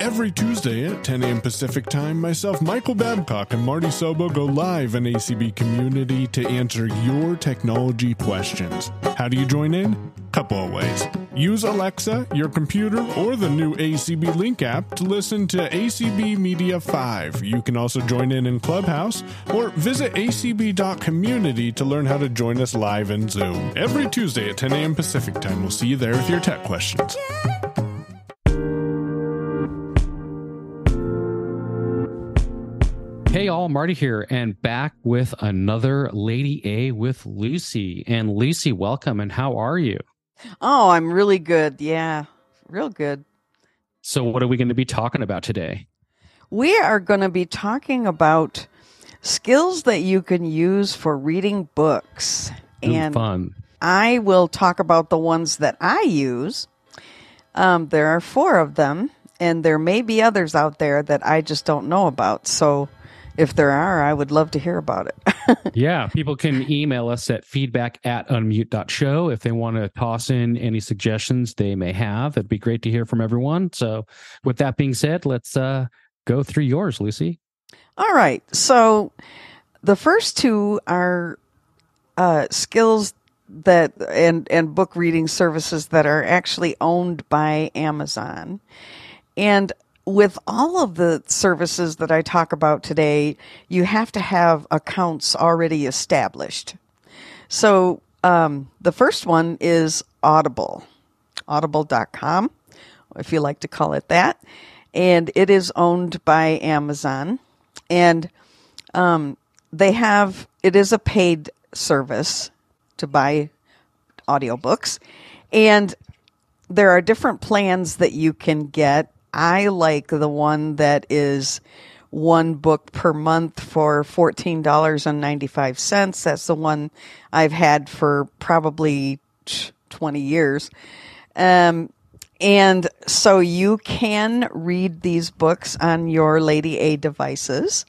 Every Tuesday at 10 a.m. Pacific Time, myself, Michael Babcock, and Marty Sobo go live in ACB Community to answer your technology questions. How do you join in? A couple of ways. Use Alexa, your computer, or the new ACB Link app to listen to ACB Media 5. You can also join in in Clubhouse or visit acb.community to learn how to join us live in Zoom. Every Tuesday at 10 a.m. Pacific Time. We'll see you there with your tech questions. Hey all, Marty here, and back with another Lady A with Lucy. And Lucy, welcome, and how are you? Oh, I'm really good. Yeah, real good. So, what are we going to be talking about today? We are going to be talking about skills that you can use for reading books. Ooh, and fun. I will talk about the ones that I use. Um, there are four of them, and there may be others out there that I just don't know about. So, if there are, I would love to hear about it. yeah, people can email us at feedback at unmute.show if they want to toss in any suggestions they may have. It'd be great to hear from everyone. So, with that being said, let's uh, go through yours, Lucy. All right. So, the first two are uh, skills that and and book reading services that are actually owned by Amazon. And with all of the services that I talk about today, you have to have accounts already established. So um, the first one is Audible, audible.com, if you like to call it that. And it is owned by Amazon. And um, they have, it is a paid service to buy audiobooks. And there are different plans that you can get I like the one that is one book per month for $14.95. That's the one I've had for probably 20 years. Um, and so you can read these books on your Lady A devices.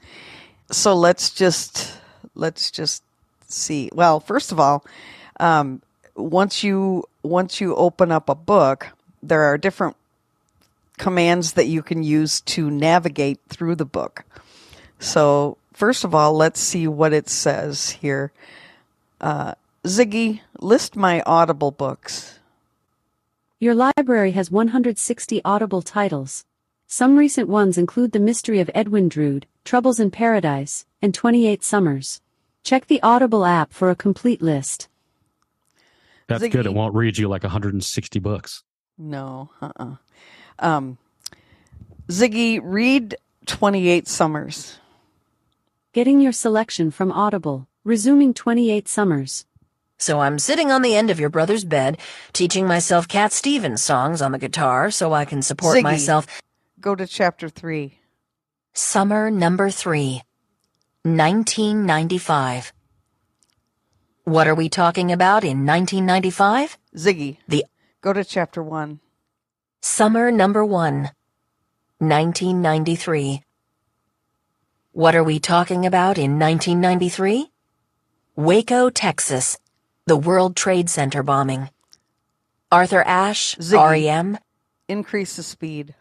So let's just, let's just see. Well, first of all, um, once you, once you open up a book, there are different commands that you can use to navigate through the book. So, first of all, let's see what it says here. Uh, Ziggy, list my Audible books. Your library has 160 Audible titles. Some recent ones include The Mystery of Edwin Drood, Troubles in Paradise, and 28 Summers. Check the Audible app for a complete list. That's Ziggy. good. It won't read you like 160 books. No, uh uh Um, Ziggy, read 28 Summers. Getting your selection from Audible. Resuming 28 Summers. So I'm sitting on the end of your brother's bed, teaching myself Cat Stevens songs on the guitar so I can support Ziggy. myself. Go to chapter 3. Summer number three, 1995. What are we talking about in 1995? Ziggy, The go to chapter 1. Summer number one, 1993. What are we talking about in 1993? Waco, Texas, the World Trade Center bombing. Arthur Ashe, Ziggy. REM. Increase the speed.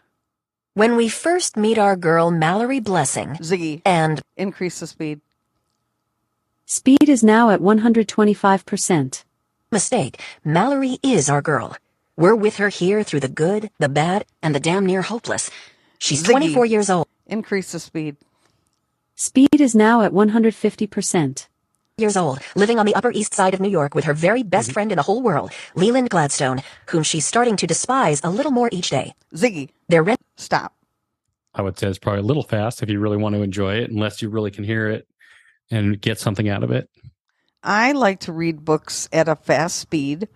When we first meet our girl Mallory Blessing, Ziggy, and increase the speed. Speed is now at 125%. mistake, Mallory is our girl. We're with her here through the good, the bad, and the damn near hopeless. She's Ziggy. 24 years old. Increase the speed. Speed is now at 150%. years old, living on the Upper East Side of New York with her very best friend in the whole world, Leland Gladstone, whom she's starting to despise a little more each day. Ziggy, Their rent stop. I would say it's probably a little fast if you really want to enjoy it, unless you really can hear it and get something out of it. I like to read books at a fast speed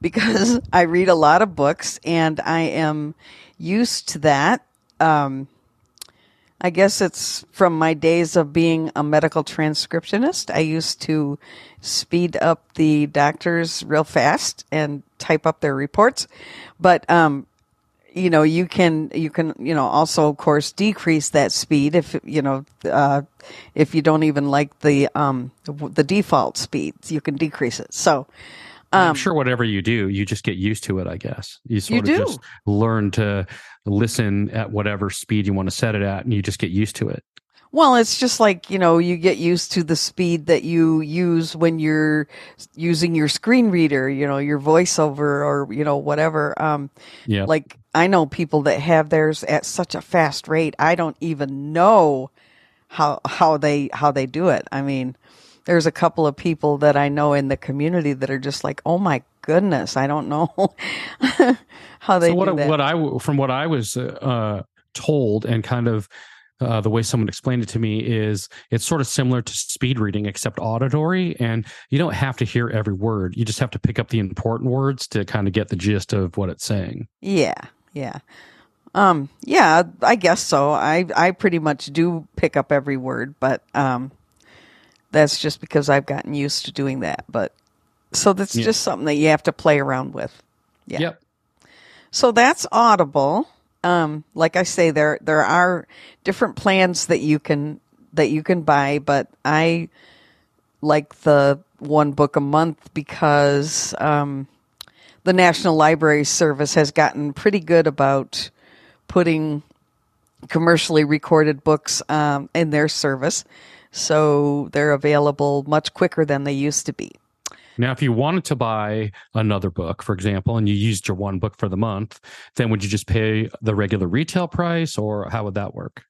because I read a lot of books and I am used to that. Um, I guess it's from my days of being a medical transcriptionist. I used to speed up the doctors real fast and type up their reports. But, um, you know, you can, you can, you know, also of course decrease that speed if, you know, uh, if you don't even like the, um, the default speeds, you can decrease it. So, I'm Um, sure whatever you do, you just get used to it, I guess. You sort You of do. just learn to listen at whatever speed you want to set it at, and you just get used to it. Well, it's just like, you know, you get used to the speed that you use when you're using your screen reader, you know, your voiceover or, you know, whatever. Um, Yeah. like I know people that have theirs at such a fast rate. I don't even know how, how they, how they do it. I mean, there's a couple of people that I know in the community that are just like, oh my goodness, I don't know how they so what what I from what I was uh, told and kind of uh, the way someone explained it to me is it's sort of similar to speed reading except auditory and you don't have to hear every word you just have to pick up the important words to kind of get the gist of what it's saying Yeah, yeah. Um, yeah, I guess so. I I pretty much do pick up every word, but um that's just because I've gotten used to doing that. But so that's Yeah. just something that you have to play around with. Yeah. yep So that's Audible. Um, like I say, there there are different plans that you can that you can buy, but I like the one book a month because um, the National Library Service has gotten pretty good about putting commercially recorded books um, in their service, so they're available much quicker than they used to be. now if you wanted to buy another book for example and you used your one book for the month then would you just pay the regular retail price or how would that work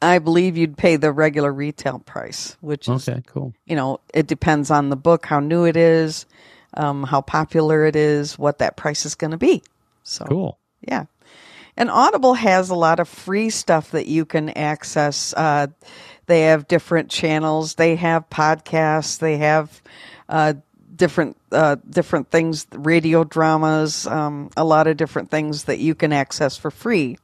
I believe you'd pay the regular retail price, which is okay cool you know, it depends on the book, how new it is, um, how popular it is, what that price is going to be. So, cool yeah. And Audible has a lot of free stuff that you can access. Uh, they have different channels. They have podcasts. They have uh, different uh, different things, radio dramas, um, a lot of different things that you can access for free.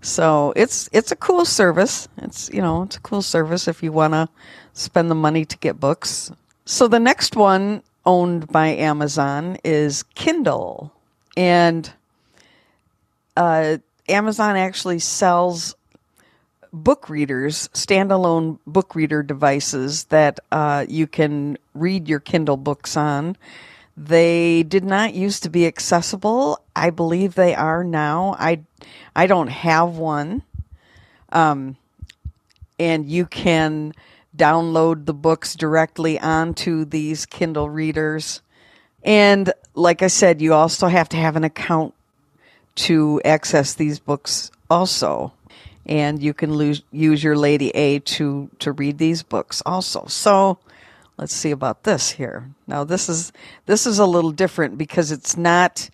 So it's it's a cool service. It's you know it's a cool service if you want to spend the money to get books. So the next one owned by Amazon is Kindle, and uh, Amazon actually sells book readers, standalone book reader devices that uh, you can read your Kindle books on. They did not used to be accessible. I believe they are now. I I don't have one. Um, and you can download the books directly onto these Kindle readers. And like I said, you also have to have an account to access these books also. And you can lose, use your Lady A to, to read these books also. So let's see about this here. Now this is, this is a little different because it's not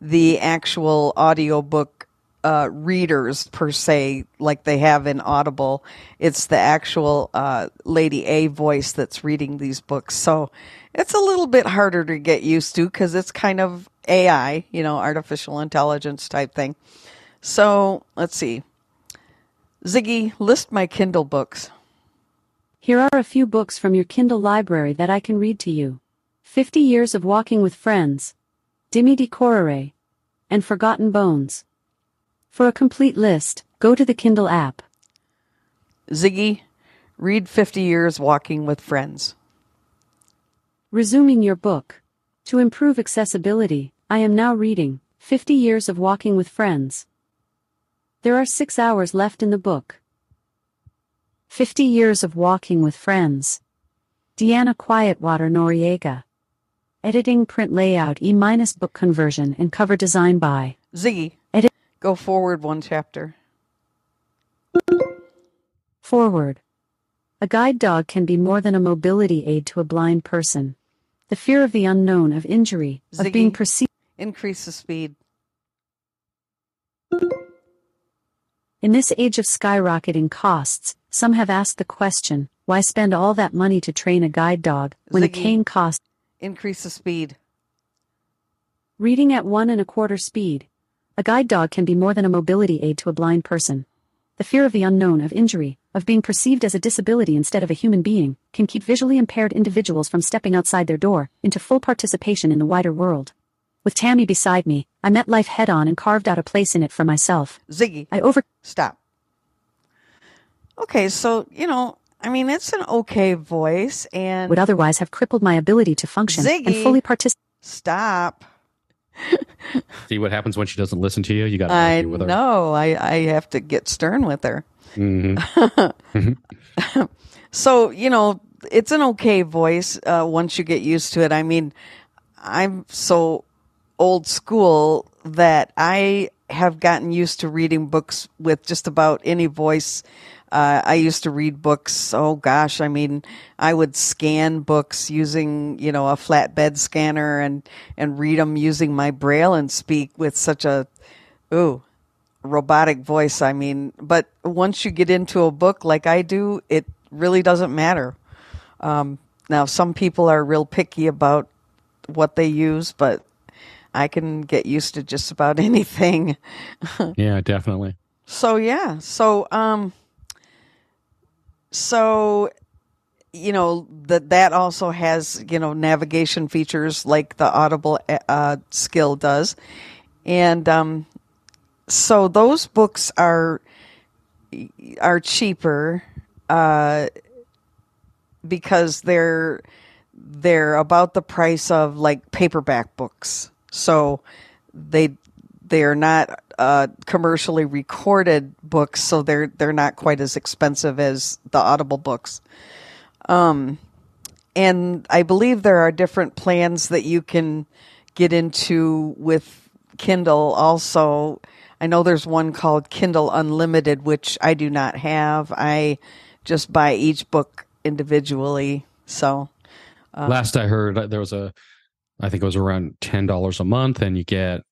the actual audiobook uh, readers per se, like they have in Audible. It's the actual uh, Lady A voice that's reading these books. So it's a little bit harder to get used to because it's kind of AI, you know, artificial intelligence type thing. So let's see. Ziggy, list my Kindle books. Here are a few books from your Kindle library that I can read to you 50 Years of Walking with Friends, Dimi di Corere, and Forgotten Bones. For a complete list, go to the Kindle app. Ziggy, read 50 Years Walking with Friends. Resuming your book. To improve accessibility, I am now reading 50 Years of Walking with Friends. There are six hours left in the book. 50 Years of Walking with Friends. Deanna Quietwater Noriega. Editing print layout E minus book conversion and cover design by. Edit. go forward one chapter. Forward. A guide dog can be more than a mobility aid to a blind person. The fear of the unknown, of injury, of being perceived. Increase the speed. In this age of skyrocketing costs, some have asked the question why spend all that money to train a guide dog when a cane costs Increase the speed. reading at one and a quarter speed? A guide dog can be more than a mobility aid to a blind person. The fear of the unknown, of injury, of being perceived as a disability instead of a human being, can keep visually impaired individuals from stepping outside their door into full participation in the wider world. With Tammy beside me, I met life head on and carved out a place in it for myself. Ziggy, I over stop. Okay, so, you know, I mean, it's an okay voice and would otherwise have crippled my ability to function Ziggy, and fully participate. stop. See what happens when she doesn't listen to you. You got to I argue with her. know. I, I have to get stern with her. Mhm. So, you know, it's an okay voice uh, once you get used to it. I mean, I'm so old school that I have gotten used to reading books with just about any voice. Uh, I used to read books. Oh gosh, I mean, I would scan books using, you know, a flatbed scanner and and read them using my braille and speak with such a, ooh, robotic voice. I mean, but once you get into a book like I do, it really doesn't matter. Um, now, some people are real picky about what they use, but I can get used to just about anything. Yeah, definitely. So yeah, so um, so you know that that also has you know navigation features like the Audible uh, skill does, and um, so those books are are cheaper uh, because they're they're about the price of like paperback books. So they they're not uh, commercially recorded books, so they're they're not quite as expensive as the Audible books. Um, and I believe there are different plans that you can get into with Kindle. Also, I know there's one called Kindle Unlimited, which I do not have. I just buy each book individually. So Last I heard, uh, there was a, I think it was around ten dollars a month, and you get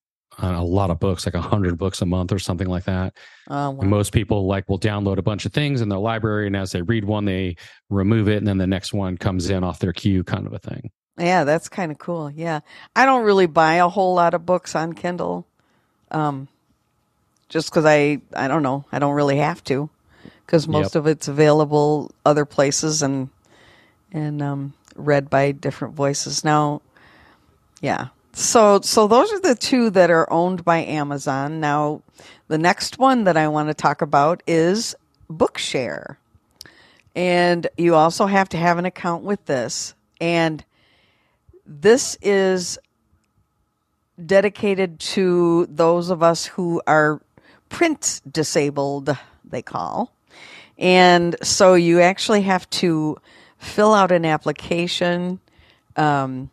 uh, a lot of books, like a hundred books a month or something like that. well, And most people like will download a bunch of things in their library, and as they read one, they remove it, and then the next one comes in off their queue, kind of a thing. Yeah, that's kind of cool. Yeah. I don't really buy a whole lot of books on Kindle. Um just cuz I I don't know, I don't really have to cuz most Yep. of it's available other places and and um read by different voices. Now, yeah. So so those are the two that are owned by Amazon. Now, the next one that I want to talk about is Bookshare. And you also have to have an account with this. And this is dedicated to those of us who are print disabled, they call. And so you actually have to fill out an application um,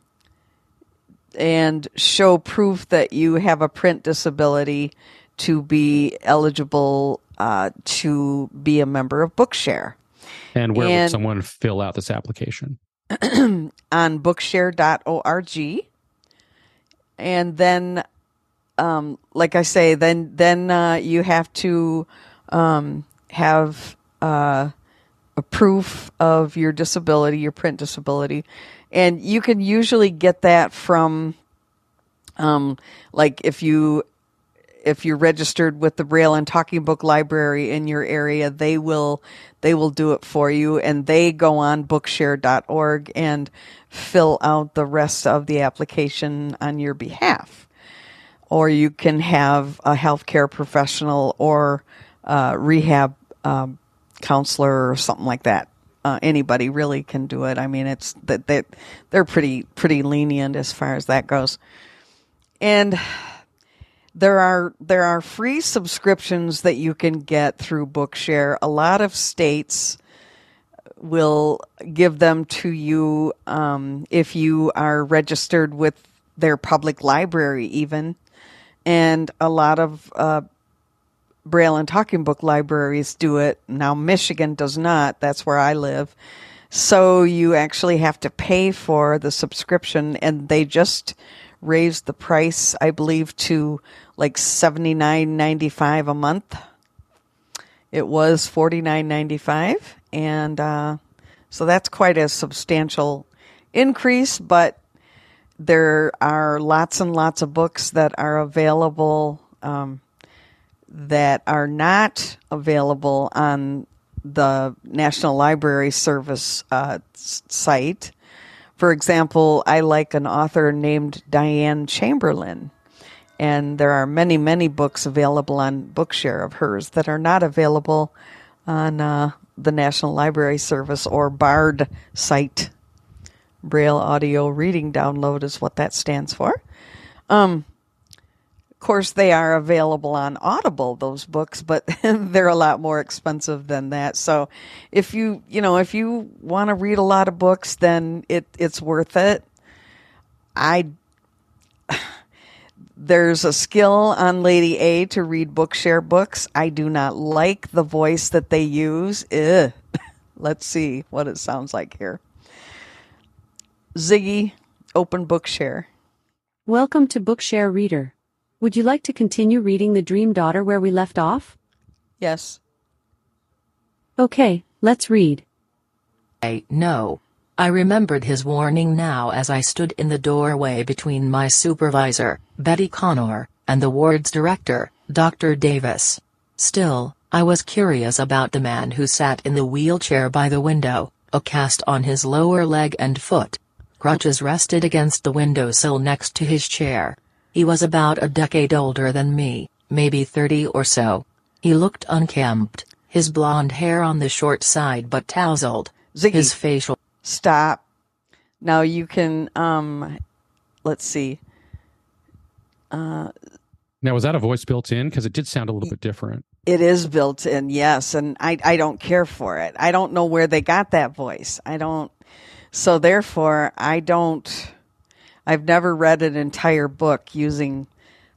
and show proof that you have a print disability to be eligible uh, to be a member of Bookshare. And where And- would someone fill out this application? on bookshare.org. And then, um, like I say, then then uh, you have to um, have uh, a proof of your disability, your print disability, and you can usually get that from, um, like if you if you're registered with the Braille and Talking Book Library in your area, they will they will do it for you, and they go on Bookshare.org and fill out the rest of the application on your behalf. Or you can have a healthcare professional or uh, rehab um, counselor or something like that. Uh, anybody really can do it. I mean, it's that they, they're pretty pretty lenient as far as that goes, and there are there are free subscriptions that you can get through Bookshare. A lot of states will give them to you um, if you are registered with their public library, even, and a lot of uh, Braille and Talking Book libraries do it. Now, Michigan does not. That's where I live. So you actually have to pay for the subscription, and they just raised the price, I believe, to like seventy nine ninety five a month. It was forty nine ninety five, and uh, so that's quite a substantial increase. But there are lots and lots of books that are available um, that are not available on the National Library Service uh, site. For example, I like an author named Diane Chamberlain, and there are many, many books available on Bookshare of hers that are not available on uh, the National Library Service or BARD site. Braille audio reading download is what that stands for. Um, of course, they are available on Audible, those books, but they're a lot more expensive than that. So if you, you know, if you want to read a lot of books, then it, it's worth it. I, there's a skill on Lady A to read Bookshare books. I do not like the voice that they use. Ugh. Let's see what it sounds like here. Ziggy, open Bookshare. Welcome to Bookshare Reader. Would you like to continue reading The Dream Daughter where we left off? Yes. Okay, let's read. I no. I remembered his warning now as I stood in the doorway between my supervisor, Betty Connor, and the ward's director, Dr. Davis. Still, I was curious about the man who sat in the wheelchair by the window, a cast on his lower leg and foot. Crutches rested against the windowsill next to his chair. He was about a decade older than me, maybe 30 or so. He looked unkempt, his blonde hair on the short side but tousled. Ziggy. His facial Stop. Now you can um let's see. Uh, Now, was that a voice built in? Because it did sound a little bit different. It is built in, yes, and I I don't care for it. I don't know where they got that voice. I don't so therefore I don't I've never read an entire book using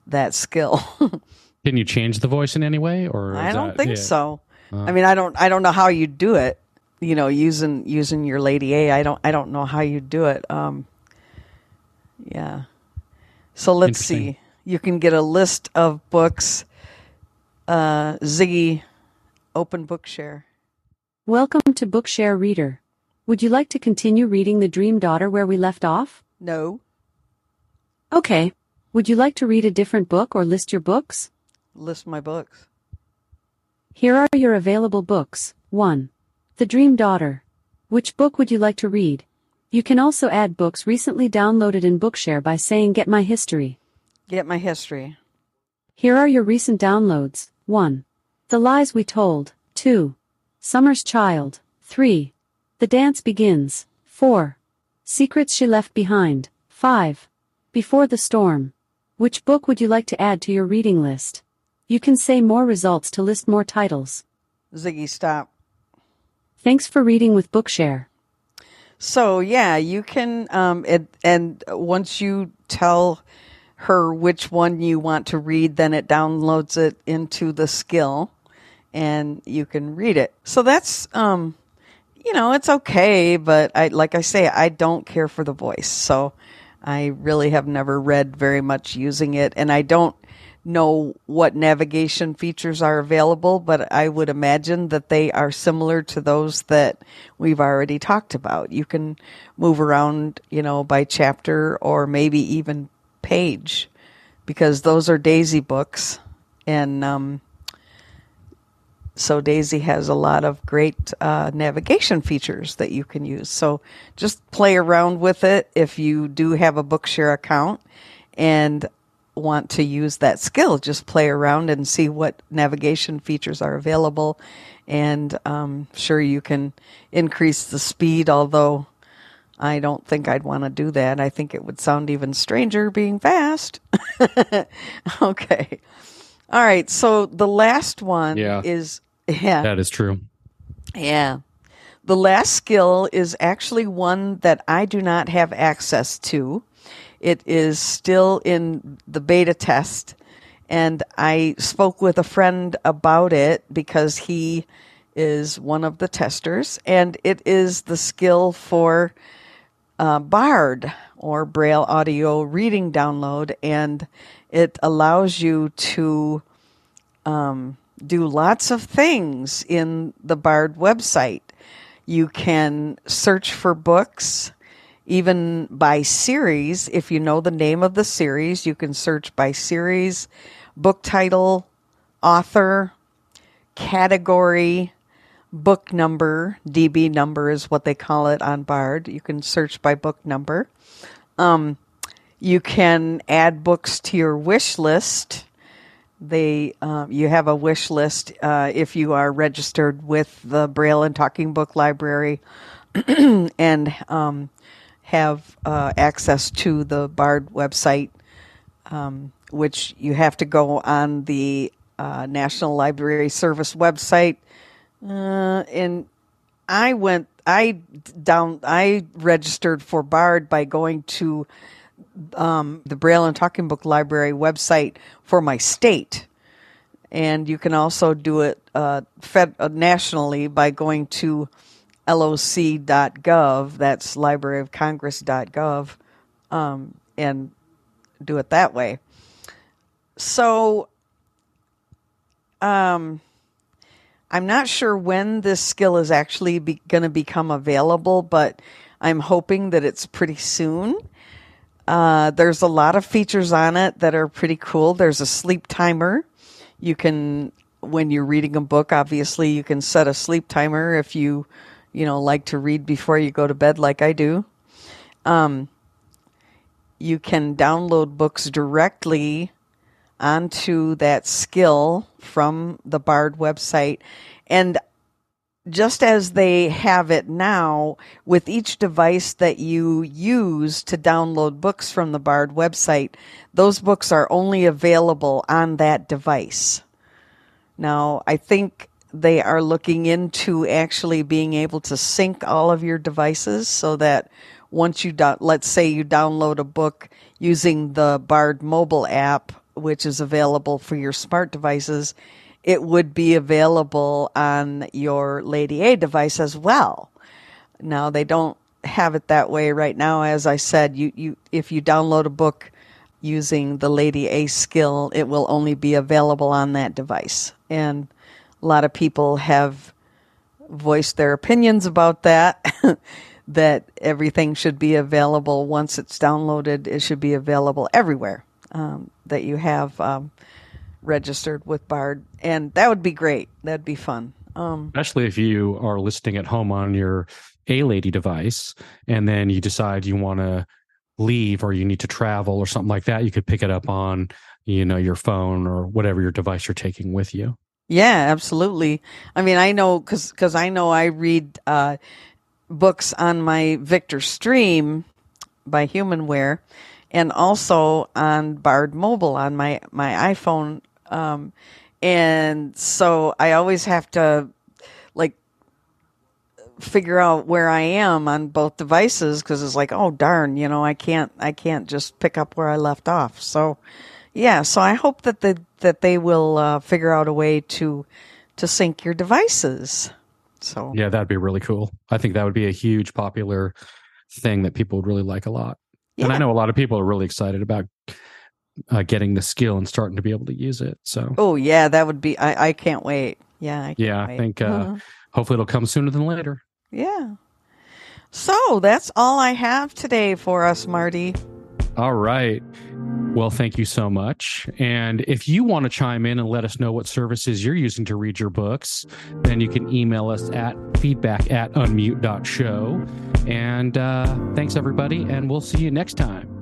that skill. Can you change the voice in any way, or I don't that think it? so. I mean, I don't I don't know how you do it. You know, using using your Lady A. I don't I don't know how you do it. Um yeah. So let's see. You can get a list of books uh Ziggy open bookshare. Welcome to Bookshare Reader. Would you like to continue reading The Dream Daughter where we left off? No. Okay. Would you like to read a different book or list your books? List my books. Here are your available books. 1. The Dream Daughter. Which book would you like to read? You can also add books recently downloaded in Bookshare by saying Get My History. Get my history. Here are your recent downloads. 1. The Lies We Told. 2. Summer's Child. 3. The Dance Begins. 4. Secrets She Left Behind. 5. Before the Storm. Which book would you like to add to your reading list? You can say more results to list more titles. Ziggy stop. Thanks for reading with Bookshare. So yeah, you can um it, and once you tell her which one you want to read, then it downloads it into the skill and you can read it. So that's um you know, it's okay, but I like I say I don't care for the voice. So I really have never read very much using it and I don't know what navigation features are available, but I would imagine that they are similar to those that we've already talked about. You can move around, you know, by chapter or maybe even page because those are Daisy books. And um, so Daisy has a lot of great uh, navigation features that you can use. So just play around with it if you do have a Bookshare account and want to use that skill. Just play around and see what navigation features are available. And um, sure, you can increase the speed, although I don't think I'd want to do that. I think it would sound even stranger being fast. okay. All right. So the last one Yeah. is, yeah. That is true. Yeah. The last skill is actually one that I do not have access to. It is still in the beta test. And I spoke with a friend about it because he is one of the testers. And it is the skill for uh, Bard or Braille audio reading download. And it allows you to um, do lots of things in the Bard website. You can search for books, even by series. If you know the name of the series, you can search by series, book title, author, category, book number. DB number is what they call it on Bard. You can search by book number. Um, you can add books to your wish list they um, you have a wish list uh, if you are registered with the Braille and Talking Book Library and um, have uh, access to the Bard website, um, which you have to go on the uh, National Library Service website. Uh, and I went, I down, I registered for Bard by going to um, the Braille and Talking Book Library website for my state. And you can also do it uh, fed, uh, nationally by going to loc.gov, that's libraryofcongress.gov, um, and do it that way. So, um, I'm not sure when this skill is actually going to become available, but I'm hoping that it's pretty soon. Uh, there's a lot of features on it that are pretty cool. There's a sleep timer. You can, when you're reading a book, obviously you can set a sleep timer if you you know, like to read before you go to bed, like I do. Um, you can download books directly onto that skill from the Bard website. And just as they have it now, with each device that you use to download books from the Bard website, those books are only available on that device. Now, I think they are looking into actually being able to sync all of your devices so that once you do, let's say you download a book using the Bard mobile app, which is available for your smart devices, it would be available on your Lady A device as well. Now they don't have it that way right now. As I said, you, you if you download a book using the Lady A skill, it will only be available on that device. And a lot of people have voiced their opinions about that. that everything should be available once it's downloaded. It should be available everywhere um, that you have um, registered with Bard, and that would be great. That'd be fun. Um, Especially if you are listening at home on your A Lady device, and then you decide you want to leave or you need to travel or something like that. You could pick it up on you know your phone or whatever your device you're taking with you. Yeah, absolutely. I mean, I know because because I know I read uh, books on my Victor Stream by Humanware, and also on Bard Mobile on my my iPhone. Um, and so I always have to like figure out where I am on both devices because it's like, oh darn, you know, I can't I can't just pick up where I left off. So yeah, so I hope that the that they will uh, figure out a way to to sync your devices. So yeah, that'd be really cool. I think that would be a huge popular thing that people would really like a lot. Yeah. And I know a lot of people are really excited about uh, getting the skill and starting to be able to use it. So oh yeah, that would be. I I can't wait. Yeah, I yeah. Wait. I think uh, uh-huh. hopefully it'll come sooner than later. Yeah. So that's all I have today for us, Marty. All right. Well, thank you so much. And if you want to chime in and let us know what services you're using to read your books, then you can email us at feedback at unmute.show. And uh, thanks, everybody. And we'll see you next time.